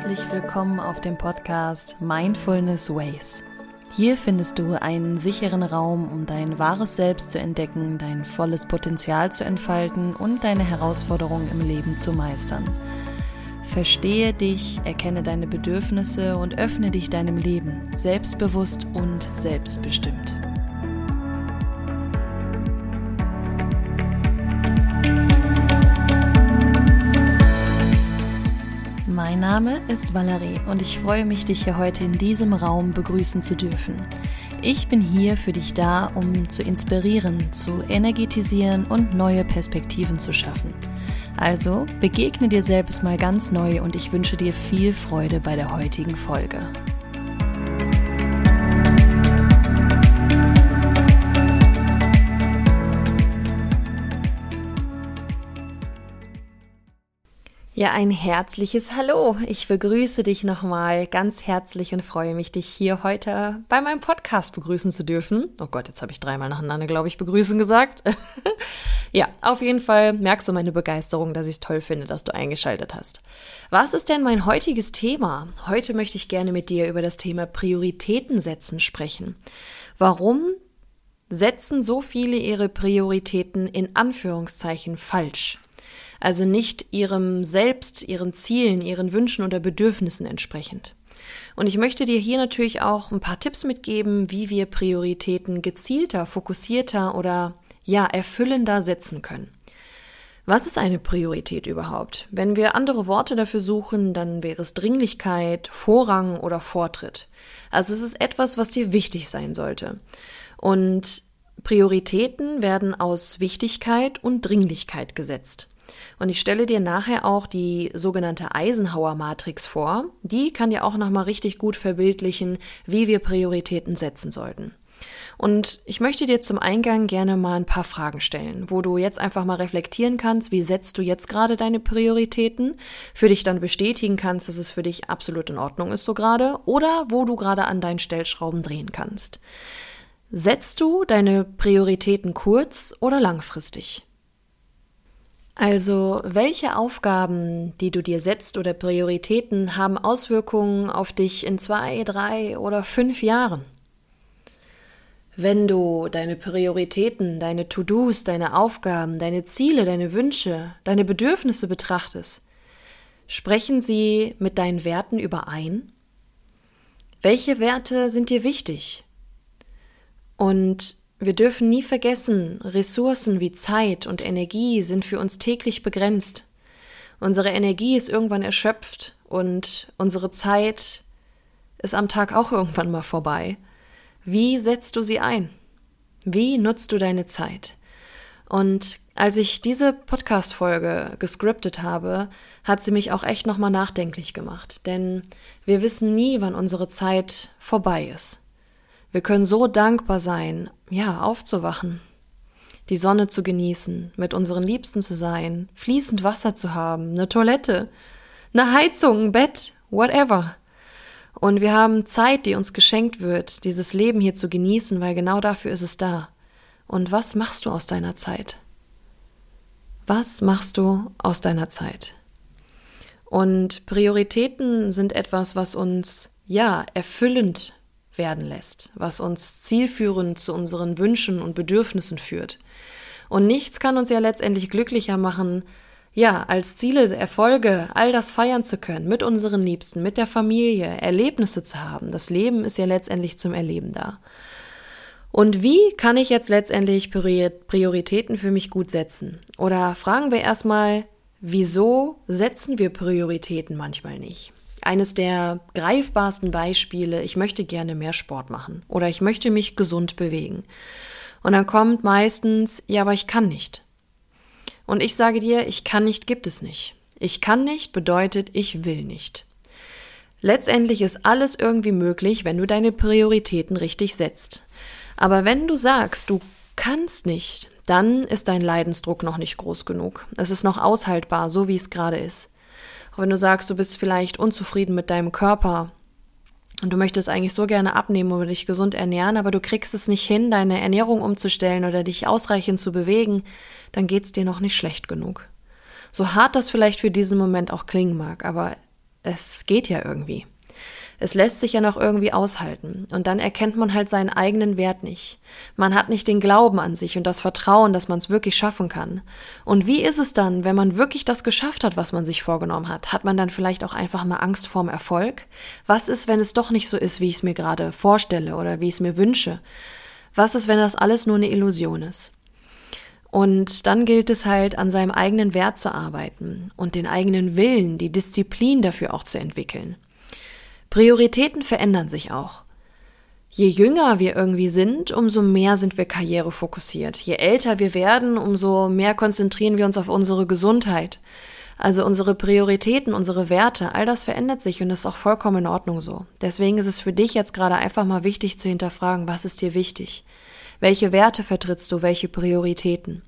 herzlich willkommen auf dem Podcast Mindfulness Ways. Hier findest du einen sicheren Raum, um dein wahres Selbst zu entdecken, dein volles Potenzial zu entfalten und deine Herausforderungen im Leben zu meistern. Verstehe dich, erkenne deine Bedürfnisse und öffne dich deinem Leben, selbstbewusst und selbstbestimmt. Name ist Valerie und ich freue mich, dich hier heute in diesem Raum begrüßen zu dürfen. Ich bin hier für dich da, um zu inspirieren, zu energetisieren und neue Perspektiven zu schaffen. Also begegne dir selbst mal ganz neu und ich wünsche dir viel Freude bei der heutigen Folge. Ja, ein herzliches Hallo. Ich begrüße dich nochmal ganz herzlich und freue mich, dich hier heute bei meinem Podcast begrüßen zu dürfen. Oh Gott, jetzt habe ich dreimal nacheinander, glaube ich, begrüßen gesagt. ja, auf jeden Fall merkst du meine Begeisterung, dass ich es toll finde, dass du eingeschaltet hast. Was ist denn mein heutiges Thema? Heute möchte ich gerne mit dir über das Thema Prioritäten setzen sprechen. Warum setzen so viele ihre Prioritäten in Anführungszeichen falsch? Also nicht ihrem Selbst, ihren Zielen, ihren Wünschen oder Bedürfnissen entsprechend. Und ich möchte dir hier natürlich auch ein paar Tipps mitgeben, wie wir Prioritäten gezielter, fokussierter oder ja, erfüllender setzen können. Was ist eine Priorität überhaupt? Wenn wir andere Worte dafür suchen, dann wäre es Dringlichkeit, Vorrang oder Vortritt. Also es ist etwas, was dir wichtig sein sollte. Und Prioritäten werden aus Wichtigkeit und Dringlichkeit gesetzt. Und ich stelle dir nachher auch die sogenannte Eisenhower-Matrix vor. Die kann dir auch nochmal richtig gut verbildlichen, wie wir Prioritäten setzen sollten. Und ich möchte dir zum Eingang gerne mal ein paar Fragen stellen, wo du jetzt einfach mal reflektieren kannst, wie setzt du jetzt gerade deine Prioritäten, für dich dann bestätigen kannst, dass es für dich absolut in Ordnung ist so gerade, oder wo du gerade an deinen Stellschrauben drehen kannst. Setzt du deine Prioritäten kurz oder langfristig? Also, welche Aufgaben, die du dir setzt oder Prioritäten haben Auswirkungen auf dich in zwei, drei oder fünf Jahren? Wenn du deine Prioritäten, deine To-Dos, deine Aufgaben, deine Ziele, deine Wünsche, deine Bedürfnisse betrachtest, sprechen sie mit deinen Werten überein? Welche Werte sind dir wichtig? Und wir dürfen nie vergessen, Ressourcen wie Zeit und Energie sind für uns täglich begrenzt. Unsere Energie ist irgendwann erschöpft und unsere Zeit ist am Tag auch irgendwann mal vorbei. Wie setzt du sie ein? Wie nutzt du deine Zeit? Und als ich diese Podcast-Folge gescriptet habe, hat sie mich auch echt nochmal nachdenklich gemacht. Denn wir wissen nie, wann unsere Zeit vorbei ist. Wir können so dankbar sein, ja, aufzuwachen, die Sonne zu genießen, mit unseren Liebsten zu sein, fließend Wasser zu haben, eine Toilette, eine Heizung, ein Bett, whatever. Und wir haben Zeit, die uns geschenkt wird, dieses Leben hier zu genießen, weil genau dafür ist es da. Und was machst du aus deiner Zeit? Was machst du aus deiner Zeit? Und Prioritäten sind etwas, was uns ja erfüllend werden lässt, was uns zielführend zu unseren Wünschen und Bedürfnissen führt. Und nichts kann uns ja letztendlich glücklicher machen, ja, als Ziele, Erfolge, all das feiern zu können, mit unseren Liebsten, mit der Familie, Erlebnisse zu haben. Das Leben ist ja letztendlich zum Erleben da. Und wie kann ich jetzt letztendlich Prioritäten für mich gut setzen? Oder fragen wir erstmal, wieso setzen wir Prioritäten manchmal nicht? Eines der greifbarsten Beispiele, ich möchte gerne mehr Sport machen oder ich möchte mich gesund bewegen. Und dann kommt meistens, ja, aber ich kann nicht. Und ich sage dir, ich kann nicht gibt es nicht. Ich kann nicht bedeutet, ich will nicht. Letztendlich ist alles irgendwie möglich, wenn du deine Prioritäten richtig setzt. Aber wenn du sagst, du kannst nicht, dann ist dein Leidensdruck noch nicht groß genug. Es ist noch aushaltbar, so wie es gerade ist. Auch wenn du sagst, du bist vielleicht unzufrieden mit deinem Körper und du möchtest eigentlich so gerne abnehmen oder dich gesund ernähren, aber du kriegst es nicht hin, deine Ernährung umzustellen oder dich ausreichend zu bewegen, dann geht es dir noch nicht schlecht genug. So hart das vielleicht für diesen Moment auch klingen mag, aber Es geht ja irgendwie. Es lässt sich ja noch irgendwie aushalten. Und dann erkennt man halt seinen eigenen Wert nicht. Man hat nicht den Glauben an sich und das Vertrauen, dass man es wirklich schaffen kann. Und wie ist es dann, wenn man wirklich das geschafft hat, was man sich vorgenommen hat? Hat man dann vielleicht auch einfach mal Angst vorm Erfolg? Was ist, wenn es doch nicht so ist, wie ich es mir gerade vorstelle oder wie ich es mir wünsche? Was ist, wenn das alles nur eine Illusion ist? Und dann gilt es halt, an seinem eigenen Wert zu arbeiten und den eigenen Willen, die Disziplin dafür auch zu entwickeln. Prioritäten verändern sich auch. Je jünger wir irgendwie sind, umso mehr sind wir karrierefokussiert. Je älter wir werden, umso mehr konzentrieren wir uns auf unsere Gesundheit. Also unsere Prioritäten, unsere Werte, all das verändert sich und ist auch vollkommen in Ordnung so. Deswegen ist es für dich jetzt gerade einfach mal wichtig zu hinterfragen, was ist dir wichtig? Welche Werte vertrittst du, welche Prioritäten?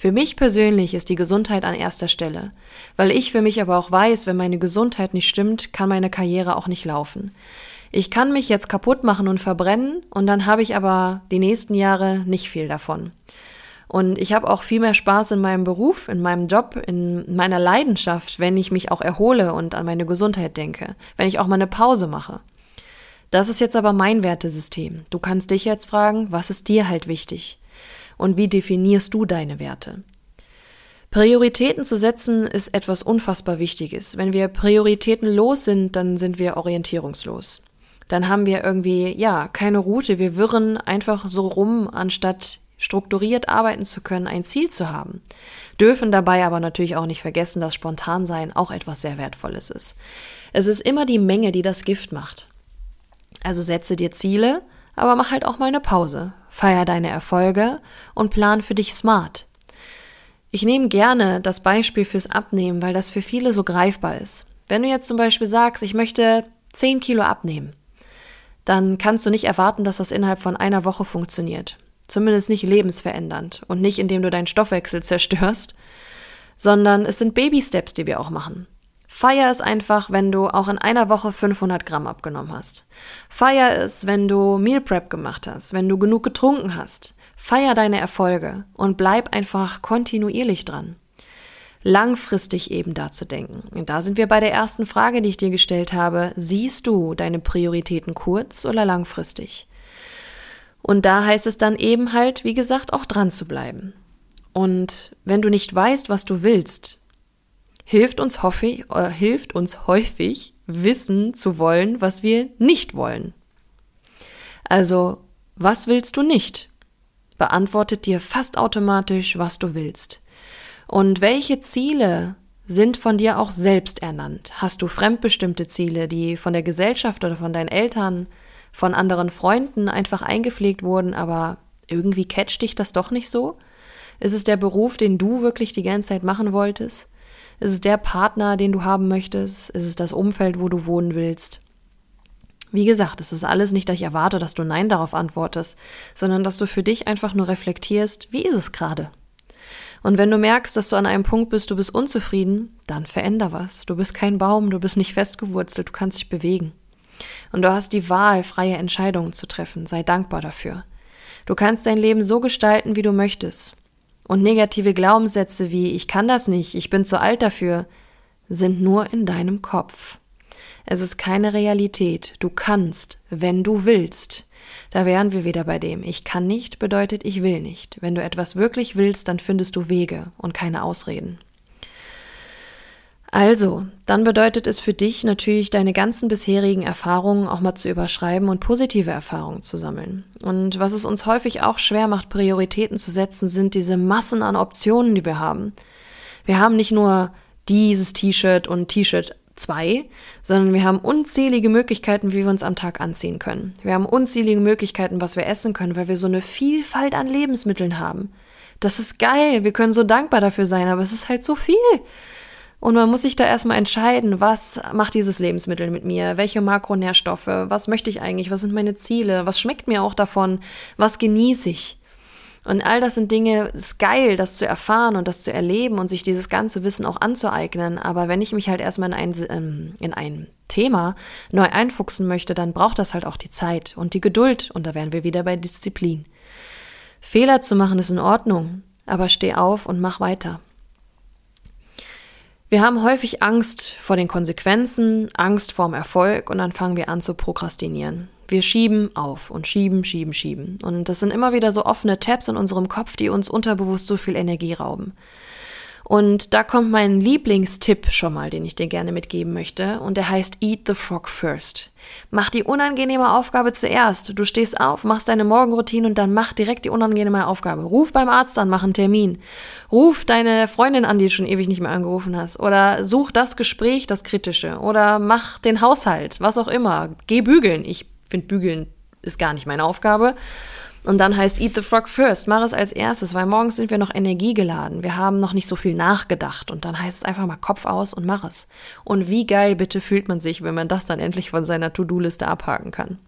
Für mich persönlich ist die Gesundheit an erster Stelle, weil ich für mich aber auch weiß, wenn meine Gesundheit nicht stimmt, kann meine Karriere auch nicht laufen. Ich kann mich jetzt kaputt machen und verbrennen und dann habe ich aber die nächsten Jahre nicht viel davon. Und ich habe auch viel mehr Spaß in meinem Beruf, in meinem Job, in meiner Leidenschaft, wenn ich mich auch erhole und an meine Gesundheit denke, wenn ich auch mal eine Pause mache. Das ist jetzt aber mein Wertesystem. Du kannst dich jetzt fragen, was ist dir halt wichtig? Und wie definierst du deine Werte? Prioritäten zu setzen ist etwas unfassbar Wichtiges. Wenn wir prioritätenlos sind, dann sind wir orientierungslos. Dann haben wir irgendwie, ja, keine Route. Wir wirren einfach so rum, anstatt strukturiert arbeiten zu können, ein Ziel zu haben. Dürfen dabei aber natürlich auch nicht vergessen, dass Spontansein auch etwas sehr Wertvolles ist. Es ist immer die Menge, die das Gift macht. Also setze dir Ziele, aber mach halt auch mal eine Pause feier deine Erfolge und plan für dich smart. Ich nehme gerne das Beispiel fürs Abnehmen, weil das für viele so greifbar ist. Wenn du jetzt zum Beispiel sagst, ich möchte 10 Kilo abnehmen, dann kannst du nicht erwarten, dass das innerhalb von einer Woche funktioniert. Zumindest nicht lebensverändernd und nicht indem du deinen Stoffwechsel zerstörst, sondern es sind Baby-Steps, die wir auch machen. Feier es einfach, wenn du auch in einer Woche 500 Gramm abgenommen hast. Feier es, wenn du Meal Prep gemacht hast, wenn du genug getrunken hast. Feier deine Erfolge und bleib einfach kontinuierlich dran. Langfristig eben da zu denken. Und da sind wir bei der ersten Frage, die ich dir gestellt habe. Siehst du deine Prioritäten kurz oder langfristig? Und da heißt es dann eben halt, wie gesagt, auch dran zu bleiben. Und wenn du nicht weißt, was du willst, hilft uns, hoffe, äh, hilft uns häufig, wissen zu wollen, was wir nicht wollen. Also, was willst du nicht? Beantwortet dir fast automatisch, was du willst. Und welche Ziele sind von dir auch selbst ernannt? Hast du fremdbestimmte Ziele, die von der Gesellschaft oder von deinen Eltern, von anderen Freunden einfach eingepflegt wurden, aber irgendwie catcht dich das doch nicht so? Ist es der Beruf, den du wirklich die ganze Zeit machen wolltest? Ist es der Partner, den du haben möchtest? Ist es das Umfeld, wo du wohnen willst? Wie gesagt, es ist alles nicht, dass ich erwarte, dass du Nein darauf antwortest, sondern dass du für dich einfach nur reflektierst, wie ist es gerade? Und wenn du merkst, dass du an einem Punkt bist, du bist unzufrieden, dann veränder was. Du bist kein Baum, du bist nicht festgewurzelt, du kannst dich bewegen. Und du hast die Wahl, freie Entscheidungen zu treffen. Sei dankbar dafür. Du kannst dein Leben so gestalten, wie du möchtest. Und negative Glaubenssätze wie ich kann das nicht, ich bin zu alt dafür, sind nur in deinem Kopf. Es ist keine Realität. Du kannst, wenn du willst. Da wären wir wieder bei dem. Ich kann nicht bedeutet ich will nicht. Wenn du etwas wirklich willst, dann findest du Wege und keine Ausreden. Also, dann bedeutet es für dich natürlich, deine ganzen bisherigen Erfahrungen auch mal zu überschreiben und positive Erfahrungen zu sammeln. Und was es uns häufig auch schwer macht, Prioritäten zu setzen, sind diese Massen an Optionen, die wir haben. Wir haben nicht nur dieses T-Shirt und T-Shirt 2, sondern wir haben unzählige Möglichkeiten, wie wir uns am Tag anziehen können. Wir haben unzählige Möglichkeiten, was wir essen können, weil wir so eine Vielfalt an Lebensmitteln haben. Das ist geil, wir können so dankbar dafür sein, aber es ist halt so viel. Und man muss sich da erstmal entscheiden, was macht dieses Lebensmittel mit mir? Welche Makronährstoffe? Was möchte ich eigentlich? Was sind meine Ziele? Was schmeckt mir auch davon? Was genieße ich? Und all das sind Dinge, es ist geil, das zu erfahren und das zu erleben und sich dieses ganze Wissen auch anzueignen. Aber wenn ich mich halt erstmal in ein, ähm, in ein Thema neu einfuchsen möchte, dann braucht das halt auch die Zeit und die Geduld. Und da wären wir wieder bei Disziplin. Fehler zu machen ist in Ordnung, aber steh auf und mach weiter. Wir haben häufig Angst vor den Konsequenzen, Angst vorm Erfolg und dann fangen wir an zu prokrastinieren. Wir schieben auf und schieben, schieben, schieben. Und das sind immer wieder so offene Tabs in unserem Kopf, die uns unterbewusst so viel Energie rauben. Und da kommt mein Lieblingstipp schon mal, den ich dir gerne mitgeben möchte. Und der heißt Eat the Frog First. Mach die unangenehme Aufgabe zuerst. Du stehst auf, machst deine Morgenroutine und dann mach direkt die unangenehme Aufgabe. Ruf beim Arzt an, mach einen Termin. Ruf deine Freundin an, die du schon ewig nicht mehr angerufen hast. Oder such das Gespräch, das Kritische. Oder mach den Haushalt, was auch immer. Geh bügeln. Ich finde, bügeln ist gar nicht meine Aufgabe. Und dann heißt Eat the Frog first. Mach es als erstes, weil morgens sind wir noch energiegeladen. Wir haben noch nicht so viel nachgedacht. Und dann heißt es einfach mal Kopf aus und mach es. Und wie geil bitte fühlt man sich, wenn man das dann endlich von seiner To-Do-Liste abhaken kann.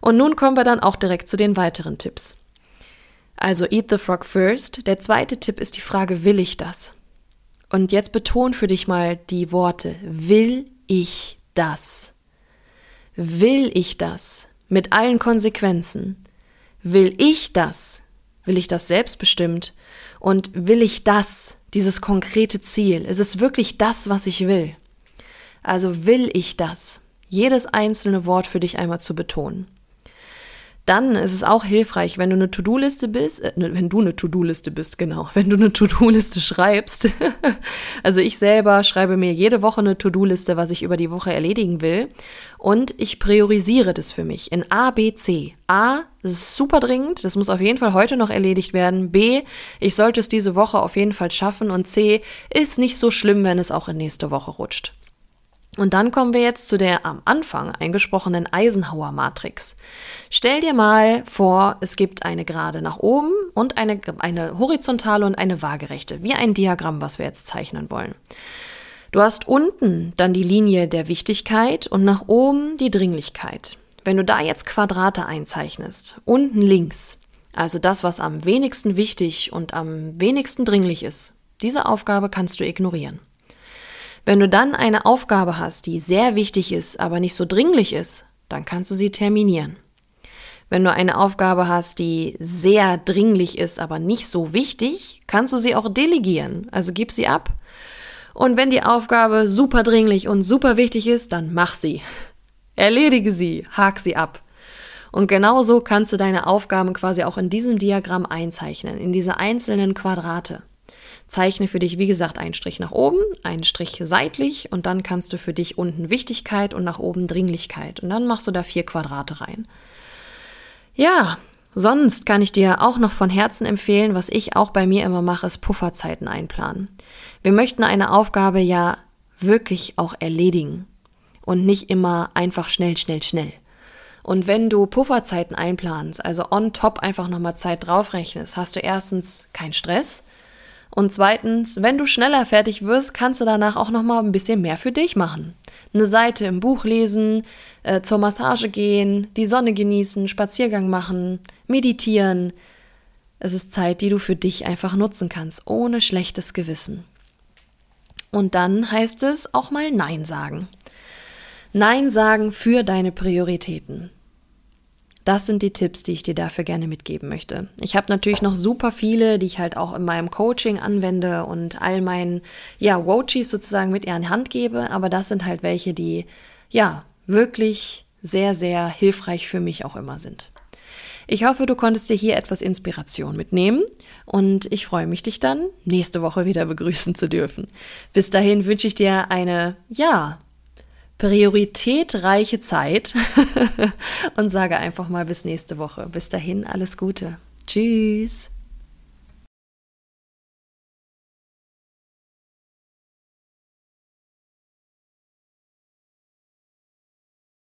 Und nun kommen wir dann auch direkt zu den weiteren Tipps. Also Eat the Frog first. Der zweite Tipp ist die Frage, will ich das? Und jetzt beton für dich mal die Worte, will ich das? Will ich das? Mit allen Konsequenzen. Will ich das? Will ich das selbstbestimmt? Und will ich das, dieses konkrete Ziel? Ist es wirklich das, was ich will? Also will ich das? Jedes einzelne Wort für dich einmal zu betonen. Dann ist es auch hilfreich, wenn du eine To-Do-Liste bist, äh, wenn du eine To-Do-Liste bist, genau, wenn du eine To-Do-Liste schreibst. also ich selber schreibe mir jede Woche eine To-Do-Liste, was ich über die Woche erledigen will. Und ich priorisiere das für mich in A, B, C. A, das ist super dringend, das muss auf jeden Fall heute noch erledigt werden. B, ich sollte es diese Woche auf jeden Fall schaffen. Und C, ist nicht so schlimm, wenn es auch in nächste Woche rutscht. Und dann kommen wir jetzt zu der am Anfang eingesprochenen Eisenhower-Matrix. Stell dir mal vor, es gibt eine Gerade nach oben und eine, eine horizontale und eine waagerechte, wie ein Diagramm, was wir jetzt zeichnen wollen. Du hast unten dann die Linie der Wichtigkeit und nach oben die Dringlichkeit. Wenn du da jetzt Quadrate einzeichnest, unten links, also das, was am wenigsten wichtig und am wenigsten dringlich ist, diese Aufgabe kannst du ignorieren. Wenn du dann eine Aufgabe hast, die sehr wichtig ist, aber nicht so dringlich ist, dann kannst du sie terminieren. Wenn du eine Aufgabe hast, die sehr dringlich ist, aber nicht so wichtig, kannst du sie auch delegieren, also gib sie ab. Und wenn die Aufgabe super dringlich und super wichtig ist, dann mach sie. Erledige sie, hak sie ab. Und genauso kannst du deine Aufgaben quasi auch in diesem Diagramm einzeichnen, in diese einzelnen Quadrate. Zeichne für dich, wie gesagt, einen Strich nach oben, einen Strich seitlich und dann kannst du für dich unten Wichtigkeit und nach oben Dringlichkeit. Und dann machst du da vier Quadrate rein. Ja, sonst kann ich dir auch noch von Herzen empfehlen, was ich auch bei mir immer mache, ist Pufferzeiten einplanen. Wir möchten eine Aufgabe ja wirklich auch erledigen und nicht immer einfach schnell, schnell, schnell. Und wenn du Pufferzeiten einplanst, also on top einfach nochmal Zeit draufrechnest, hast du erstens keinen Stress und zweitens, wenn du schneller fertig wirst, kannst du danach auch noch mal ein bisschen mehr für dich machen. Eine Seite im Buch lesen, äh, zur Massage gehen, die Sonne genießen, Spaziergang machen, meditieren. Es ist Zeit, die du für dich einfach nutzen kannst, ohne schlechtes Gewissen. Und dann heißt es auch mal Nein sagen. Nein sagen für deine Prioritäten. Das sind die Tipps, die ich dir dafür gerne mitgeben möchte. Ich habe natürlich noch super viele, die ich halt auch in meinem Coaching anwende und all meinen, ja, Wochis sozusagen mit in Hand gebe, aber das sind halt welche, die, ja, wirklich sehr, sehr hilfreich für mich auch immer sind. Ich hoffe, du konntest dir hier etwas Inspiration mitnehmen und ich freue mich, dich dann nächste Woche wieder begrüßen zu dürfen. Bis dahin wünsche ich dir eine, ja, prioritätreiche Zeit und sage einfach mal bis nächste Woche. Bis dahin alles Gute. Tschüss.